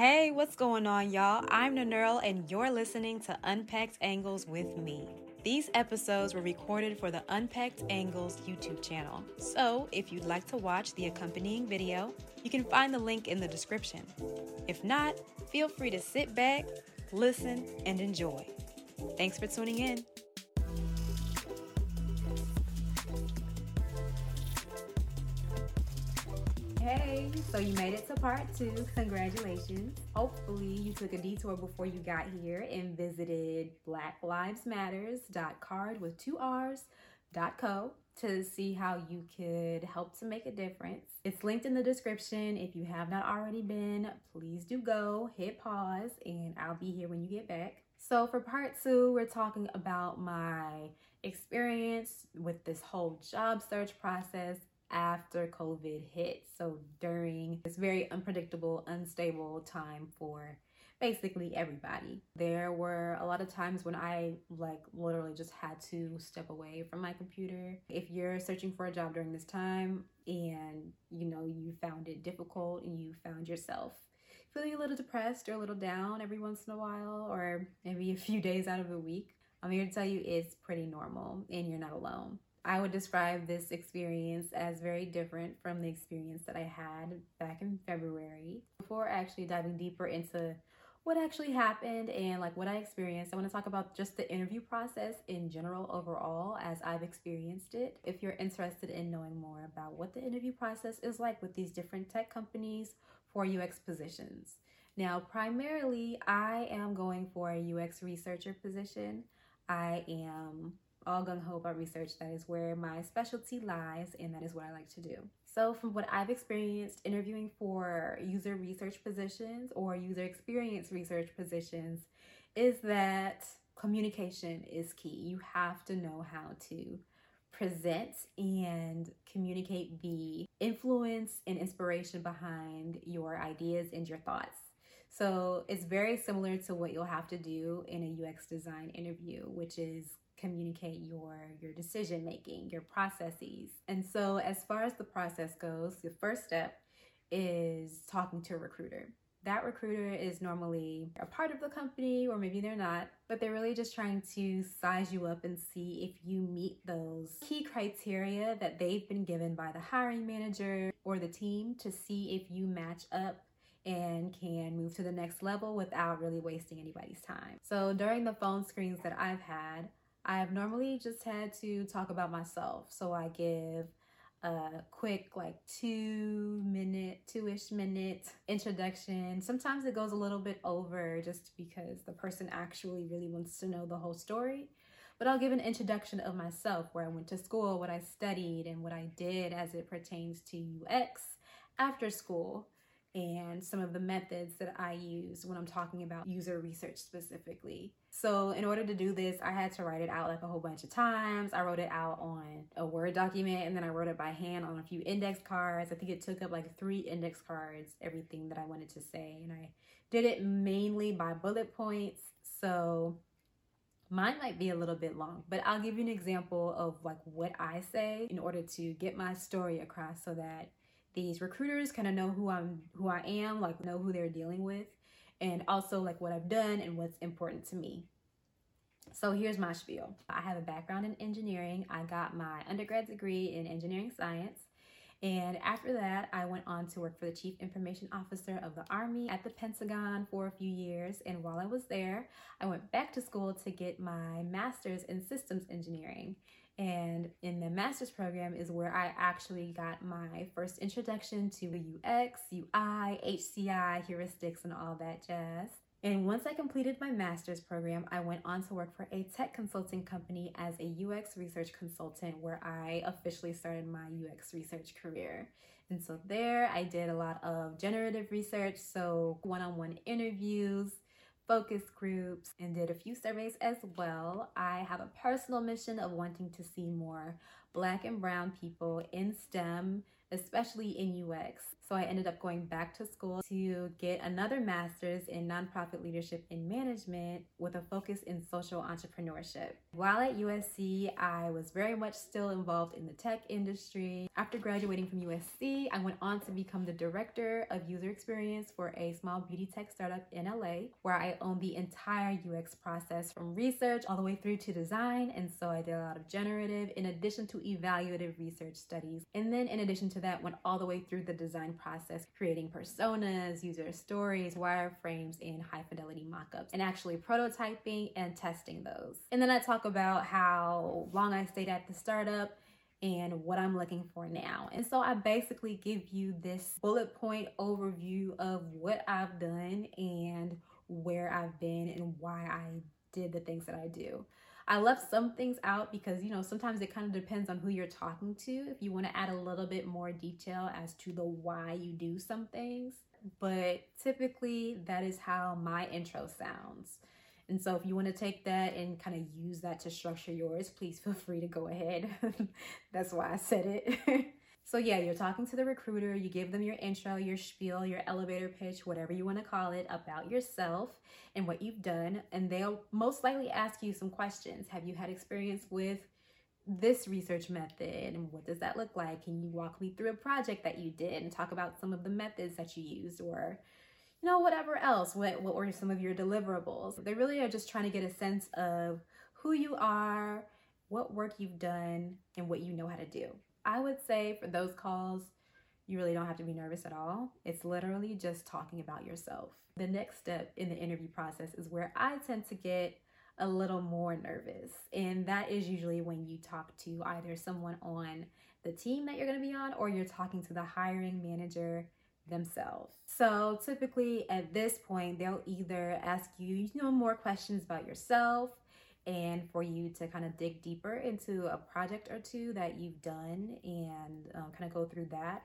Hey, what's going on, y'all? I'm Nannearl, and you're listening to Unpacked Angles with me. These episodes were recorded for the Unpacked Angles YouTube channel. So, if you'd like to watch the accompanying video, you can find the link in the description. If not, feel free to sit back, listen, and enjoy. Thanks for tuning in. Hey, so you made it to part two. Congratulations. Hopefully, you took a detour before you got here and visited blacklivesmatters.card with two R's co to see how you could help to make a difference. It's linked in the description. If you have not already been, please do go, hit pause, and I'll be here when you get back. So, for part two, we're talking about my experience with this whole job search process after COVID hit. So during this very unpredictable, unstable time for basically everybody. There were a lot of times when I like literally just had to step away from my computer. If you're searching for a job during this time and you know you found it difficult and you found yourself feeling a little depressed or a little down every once in a while or maybe a few days out of the week, I'm here to tell you it's pretty normal and you're not alone. I would describe this experience as very different from the experience that I had back in February. Before actually diving deeper into what actually happened and like what I experienced, I want to talk about just the interview process in general overall as I've experienced it. If you're interested in knowing more about what the interview process is like with these different tech companies for UX positions. Now, primarily, I am going for a UX researcher position. I am all gung ho about research. That is where my specialty lies, and that is what I like to do. So, from what I've experienced interviewing for user research positions or user experience research positions, is that communication is key. You have to know how to present and communicate the influence and inspiration behind your ideas and your thoughts. So it's very similar to what you'll have to do in a UX design interview, which is communicate your your decision making, your processes. And so as far as the process goes, the first step is talking to a recruiter. That recruiter is normally a part of the company or maybe they're not, but they're really just trying to size you up and see if you meet those key criteria that they've been given by the hiring manager or the team to see if you match up and can move to the next level without really wasting anybody's time. So during the phone screens that I've had, I've normally just had to talk about myself. So I give a quick, like two minute, two ish minute introduction. Sometimes it goes a little bit over just because the person actually really wants to know the whole story. But I'll give an introduction of myself, where I went to school, what I studied, and what I did as it pertains to UX after school and some of the methods that I use when I'm talking about user research specifically. So, in order to do this, I had to write it out like a whole bunch of times. I wrote it out on a Word document and then I wrote it by hand on a few index cards. I think it took up like three index cards, everything that I wanted to say. And I did it mainly by bullet points. So, Mine might be a little bit long, but I'll give you an example of like what I say in order to get my story across so that these recruiters kind of know who I'm who I am, like know who they're dealing with, and also like what I've done and what's important to me. So here's my spiel. I have a background in engineering. I got my undergrad degree in engineering science. And after that, I went on to work for the Chief Information Officer of the Army at the Pentagon for a few years. And while I was there, I went back to school to get my master's in systems engineering. And in the master's program is where I actually got my first introduction to UX, UI, HCI, heuristics, and all that jazz. And once I completed my master's program, I went on to work for a tech consulting company as a UX research consultant, where I officially started my UX research career. And so there I did a lot of generative research, so one on one interviews, focus groups and did a few surveys as well. I have personal mission of wanting to see more Black and Brown people in STEM, especially in UX. So I ended up going back to school to get another master's in nonprofit leadership and management with a focus in social entrepreneurship. While at USC, I was very much still involved in the tech industry. After graduating from USC, I went on to become the director of user experience for a small beauty tech startup in LA, where I own the entire UX process from research all the way through to design. And so I did a lot of generative in addition to evaluative research studies. And then in addition to that, went all the way through the design process, creating personas, user stories, wireframes, and high fidelity mockups, and actually prototyping and testing those. And then I talk about how long I stayed at the startup and what I'm looking for now. And so I basically give you this bullet point overview of what I've done and where I've been and why I did the things that I do. I left some things out because, you know, sometimes it kind of depends on who you're talking to. If you want to add a little bit more detail as to the why you do some things. But typically, that is how my intro sounds. And so, if you want to take that and kind of use that to structure yours, please feel free to go ahead. That's why I said it. So, yeah, you're talking to the recruiter, you give them your intro, your spiel, your elevator pitch, whatever you want to call it, about yourself and what you've done. And they'll most likely ask you some questions. Have you had experience with this research method and what does that look like? Can you walk me through a project that you did and talk about some of the methods that you used or you know whatever else what what were some of your deliverables they really are just trying to get a sense of who you are what work you've done and what you know how to do I would say for those calls, you really don't have to be nervous at all. It's literally just talking about yourself. The next step in the interview process is where I tend to get a little more nervous. And that is usually when you talk to either someone on the team that you're going to be on or you're talking to the hiring manager themselves. So typically at this point, they'll either ask you, you know, more questions about yourself and for you to kind of dig deeper into a project or two that you've done and um, kind of go through that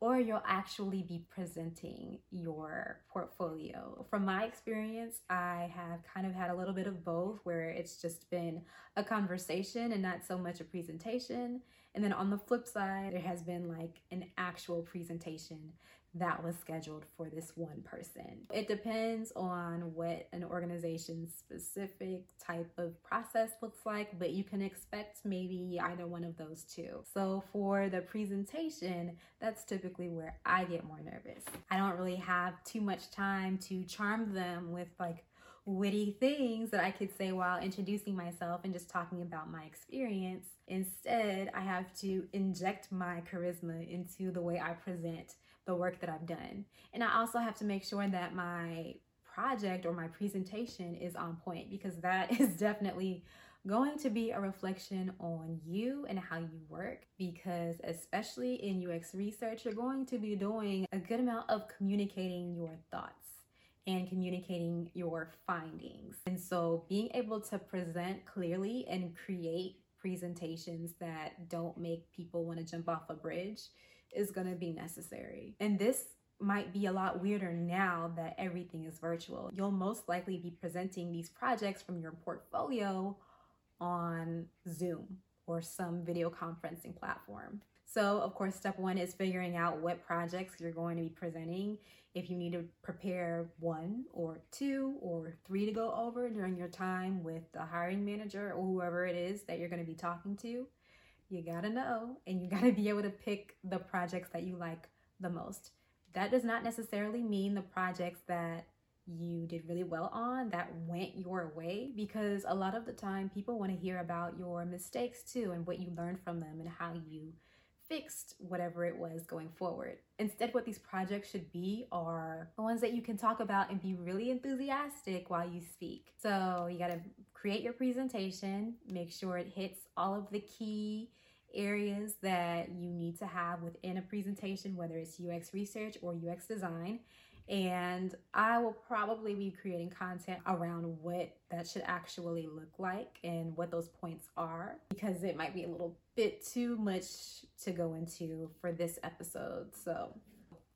or you'll actually be presenting your portfolio. From my experience, I have kind of had a little bit of both where it's just been a conversation and not so much a presentation. And then on the flip side, there has been like an actual presentation that was scheduled for this one person. It depends on what an organization's specific type of process looks like, but you can expect maybe either one of those two. So for the presentation, that's typically where I get more nervous. I don't really have too much time to charm them with like witty things that I could say while introducing myself and just talking about my experience. Instead, I have to inject my charisma into the way I present the work that I've done. And I also have to make sure that my project or my presentation is on point because that is definitely going to be a reflection on you and how you work because especially in UX research you're going to be doing a good amount of communicating your thoughts and communicating your findings. And so being able to present clearly and create presentations that don't make people want to jump off a bridge is going to be necessary. And this might be a lot weirder now that everything is virtual. You'll most likely be presenting these projects from your portfolio on Zoom or some video conferencing platform. So, of course, step one is figuring out what projects you're going to be presenting. If you need to prepare one or two or three to go over during your time with the hiring manager or whoever it is that you're going to be talking to, you gotta know and you gotta be able to pick the projects that you like the most. That does not necessarily mean the projects that you did really well on that went your way because a lot of the time people want to hear about your mistakes too and what you learned from them and how you fixed whatever it was going forward. Instead, what these projects should be are the ones that you can talk about and be really enthusiastic while you speak. So, you got to create your presentation, make sure it hits all of the key areas that you need to have within a presentation, whether it's UX research or UX design. And I will probably be creating content around what that should actually look like and what those points are because it might be a little bit too much to go into for this episode. So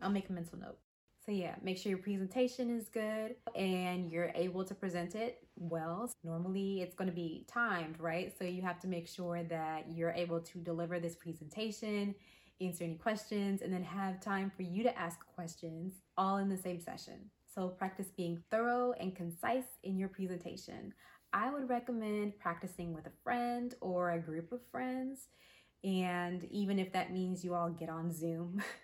I'll make a mental note. So, yeah, make sure your presentation is good and you're able to present it well. Normally, it's going to be timed, right? So, you have to make sure that you're able to deliver this presentation answer any questions, and then have time for you to ask questions all in the same session. So practice being thorough and concise in your presentation. I would recommend practicing with a friend or a group of friends. And even if that means you all get on Zoom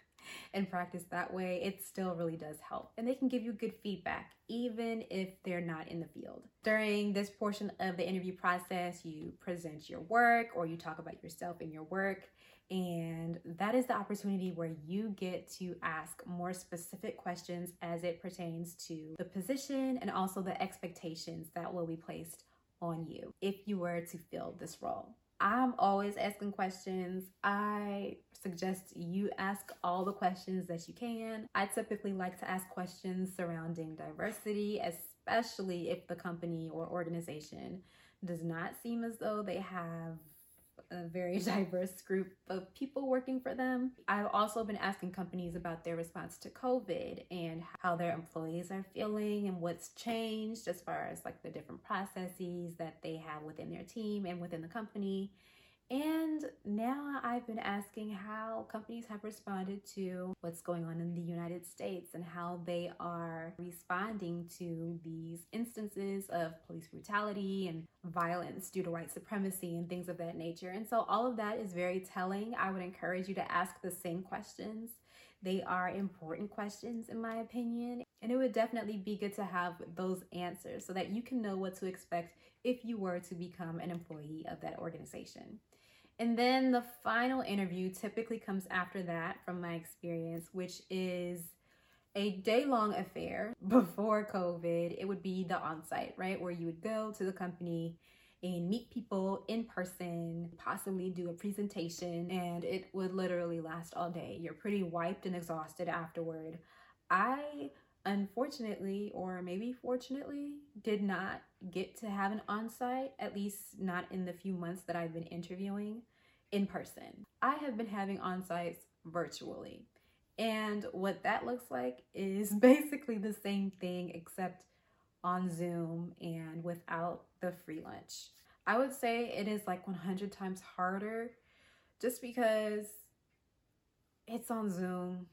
and practice that way, it still really does help. And they can give you good feedback, even if they're not in the field. During this portion of the interview process, you present your work or you talk about yourself and your work. And that is the opportunity where you get to ask more specific questions as it pertains to the position and also the expectations that will be placed on you if you were to fill this role. I'm always asking questions. I suggest you ask all the questions that you can. I typically like to ask questions surrounding diversity, especially if the company or organization does not seem as though they have a very diverse group of people working for them. I've also been asking companies about their response to COVID and how their employees are feeling and what's changed as far as like the different processes that they have within their team and within the company. And now I've been asking how companies have responded to what's going on in the United States and how they are responding to these instances of police brutality and violence due to white supremacy and things of that nature. And so all of that is very telling. I would encourage you to ask the same questions. They are important questions, in my opinion. And it would definitely be good to have those answers so that you can know what to expect if you were to become an employee of that organization. And then the final interview typically comes after that, from my experience, which is a day long affair before COVID. It would be the on site, right? Where you would go to the company and meet people in person, possibly do a presentation, and it would literally last all day. You're pretty wiped and exhausted afterward. I unfortunately, or maybe fortunately, did not get to have an on site, at least not in the few months that I've been interviewing in person. I have been having on sites virtually. And what that looks like is basically the same thing except on Zoom and without the free lunch. I would say it is like 100 times harder just because it's on Zoom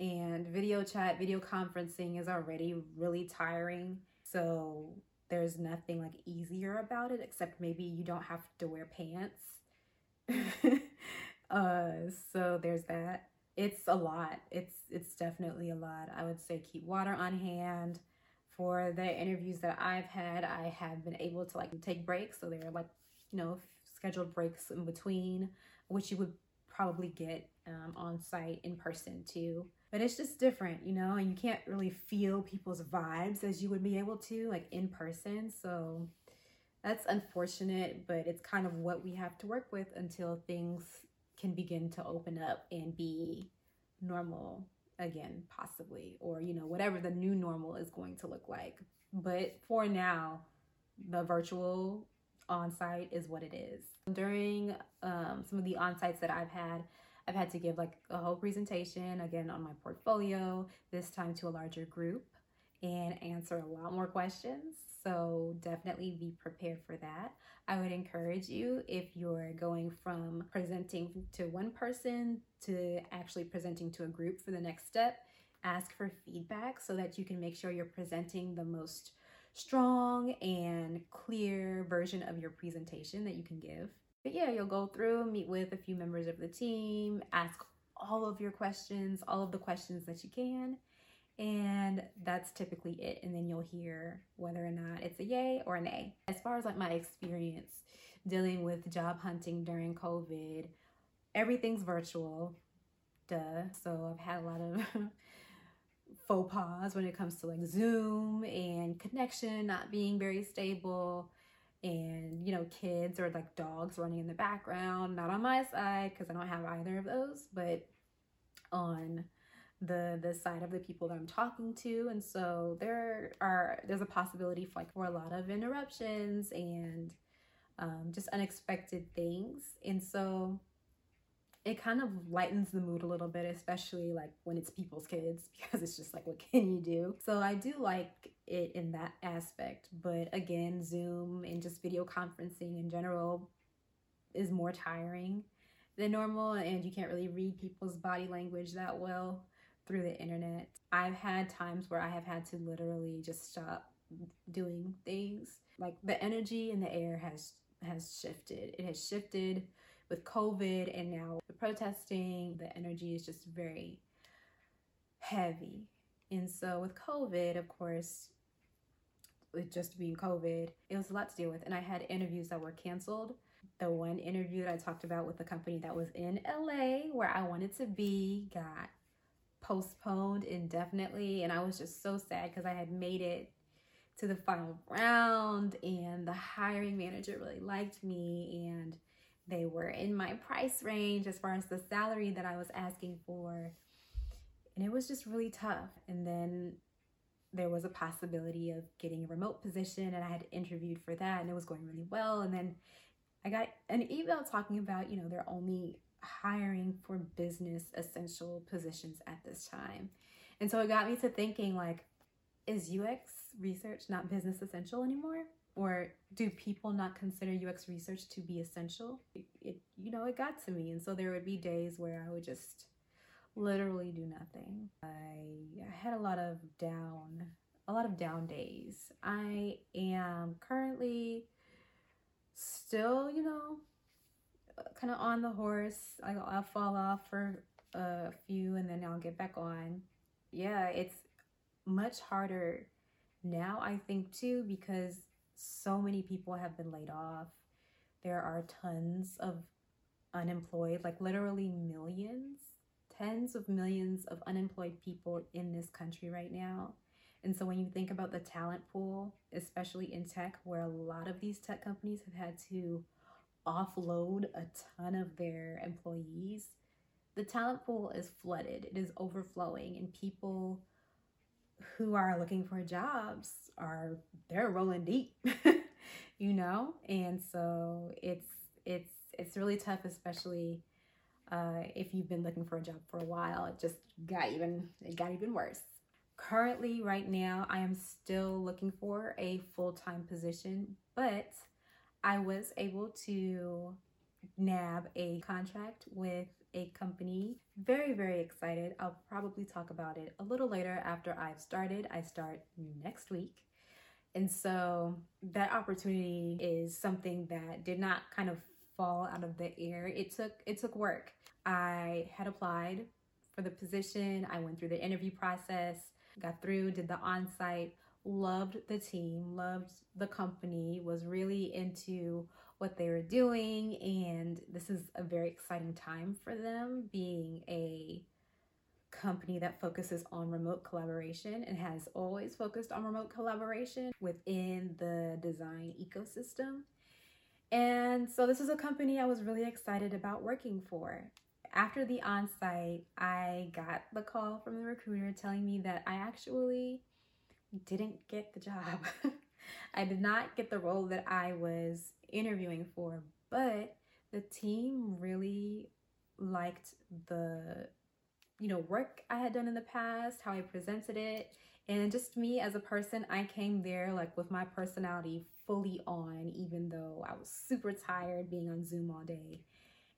and video chat, video conferencing is already really tiring. So there's nothing like easier about it except maybe you don't have to wear pants uh, so there's that. It's a lot. It's it's definitely a lot. I would say keep water on hand. For the interviews that I've had, I have been able to like take breaks. So there are like, you know, scheduled breaks in between, which you would probably get um, on site in person too. But it's just different, you know, and you can't really feel people's vibes as you would be able to like in person. So that's unfortunate, but it's kind of what we have to work with until things can begin to open up and be normal again, possibly, or you know, whatever the new normal is going to look like. But for now, the virtual on site is what it is. During um, some of the on sites that I've had, I've had to give like a whole presentation again on my portfolio, this time to a larger group, and answer a lot more questions. So definitely be prepared for that. I would encourage you if you're going from presenting to one person to actually presenting to a group for the next step, ask for feedback so that you can make sure you're presenting the most strong and clear version of your presentation that you can give. But yeah, you'll go through, meet with a few members of the team, ask all of your questions, all of the questions that you can, and that's typically it. And then you'll hear whether or not it's a yay or a nay. As far as like my experience dealing with job hunting during covid everything's virtual duh. So i've had a lot of faux pas when it comes to like zoom and connection not being very stable and you know kids or like dogs running in the background. Not on my side because i don't have either of those but on the the side of the people that I'm talking to. And so there are there's a possibility for like for a lot of interruptions and um, just unexpected things. And so it kind of lightens the mood a little bit especially like when it's people's kids because it's just like what can you do so I do like it in that aspect but again Zoom and just video conferencing in general is more tiring than normal and you can't really read people's body language that well through the internet. I've had times where I have had to literally just stop doing things. Like the energy in the air has has shifted. It has shifted with COVID and now the protesting, the energy is just very heavy. And so with COVID, of course, with just being COVID, it was a lot to deal with. And I had interviews that were canceled. The one interview that I talked about with the company that was in LA where I wanted to be got postponed indefinitely. And I was just so sad because I had made it to the final round and the hiring manager really liked me and they were in my price range as far as the salary that I was asking for. And it was just really tough. And then there was a possibility of getting a remote position, and I had interviewed for that, and it was going really well. And then I got an email talking about, you know, they're only hiring for business essential positions at this time. And so it got me to thinking, like, is UX research not business essential anymore? Or do people not consider UX research to be essential? It, it, you know, it got to me. And so there would be days where I would just literally do nothing. I, I had a lot of down, a lot of down days. I am currently still, you know, kind of on the horse. I, I'll fall off for a few and then I'll get back on. Yeah, it's much harder now, I think, too, because so many people have been laid off. There are tons of unemployed, like literally millions, tens of millions of unemployed people in this country right now. And so when you think about the talent pool, especially in tech, where a lot of these tech companies have had to offload a ton of their employees, the talent pool is flooded. It is overflowing, and people who are looking for jobs are they're rolling deep, you know? And so it's it's it's really tough, especially uh, if you've been looking for a job for a while. It just got even it got even worse. Currently, right now, I am still looking for a full time position, but I was able to nab a contract with a company. Very, very excited. I'll probably talk about it a little later after I've started. I start next week. And so that opportunity is something that did not kind of fall out of the air. It took it took work. I had applied for the position. I went through the interview process, got through, did the on-site, loved the team, loved the company, was really into what they were doing. And this is a very exciting time for them being a company that focuses on remote collaboration and has always focused on remote collaboration within the design ecosystem. And so this is a company I was really excited about working for. After the on site, I got the call from the recruiter telling me that I actually didn't get the job. I did not get the role that I was interviewing for, but the team really liked the you know work I had done in the past, how I presented it, and just me as a person, I came there like with my personality fully on even though I was super tired being on Zoom all day.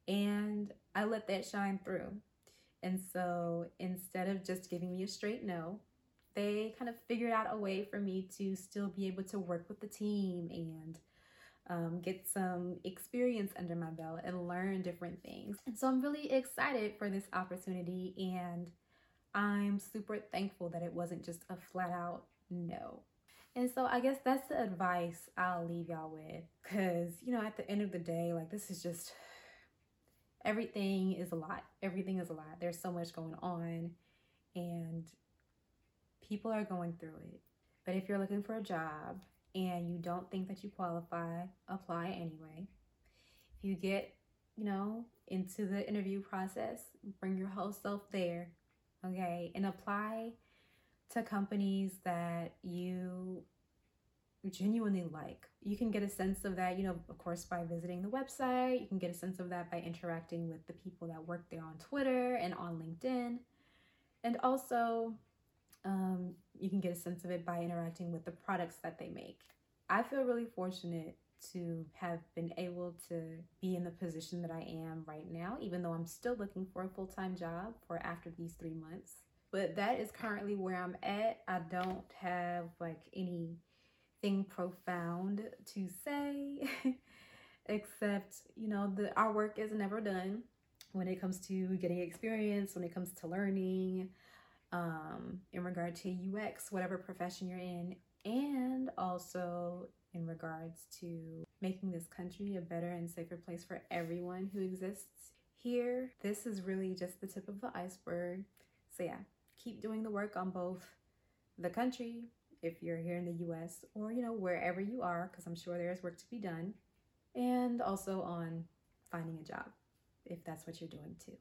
And I let that shine through. And so instead of just giving me a straight no, they kind of figured out a way for me to still be able to work with the team and um, get some experience under my belt and learn different things. And so I'm really excited for this opportunity and I'm super thankful that it wasn't just a flat out no. And so I guess that's the advice I'll leave y'all with because, you know, at the end of the day, like this is just everything is a lot. Everything is a lot. There's so much going on and people are going through it. But if you're looking for a job and you don't think that you qualify, apply anyway. If you get, you know, into the interview process, bring your whole self there, okay? And apply to companies that you genuinely like. You can get a sense of that, you know, of course, by visiting the website. You can get a sense of that by interacting with the people that work there on Twitter and on LinkedIn. And also, um, you can get a sense of it by interacting with the products that they make. I feel really fortunate to have been able to be in the position that I am right now, even though I'm still looking for a full time job for after these three months. But that is currently where I'm at. I don't have like anything profound to say, except, you know, the, our work is never done when it comes to getting experience, when it comes to learning, um, in regard to UX, whatever profession you're in, and also in regards to making this country a better and safer place for everyone who exists here. This is really just the tip of the iceberg. So, yeah, keep doing the work on both the country, if you're here in the US, or you know, wherever you are, because I'm sure there's work to be done, and also on finding a job, if that's what you're doing too.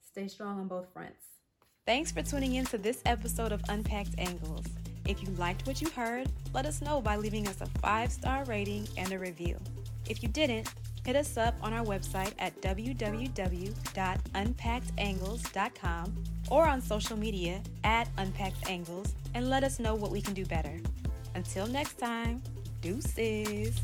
Stay strong on both fronts. Thanks for tuning in to this episode of Unpacked Angles. If you liked what you heard, let us know by leaving us a five star rating and a review. If you didn't, hit us up on our website at www.unpackedangles.com or on social media at Unpacked Angles and let us know what we can do better. Until next time, deuces.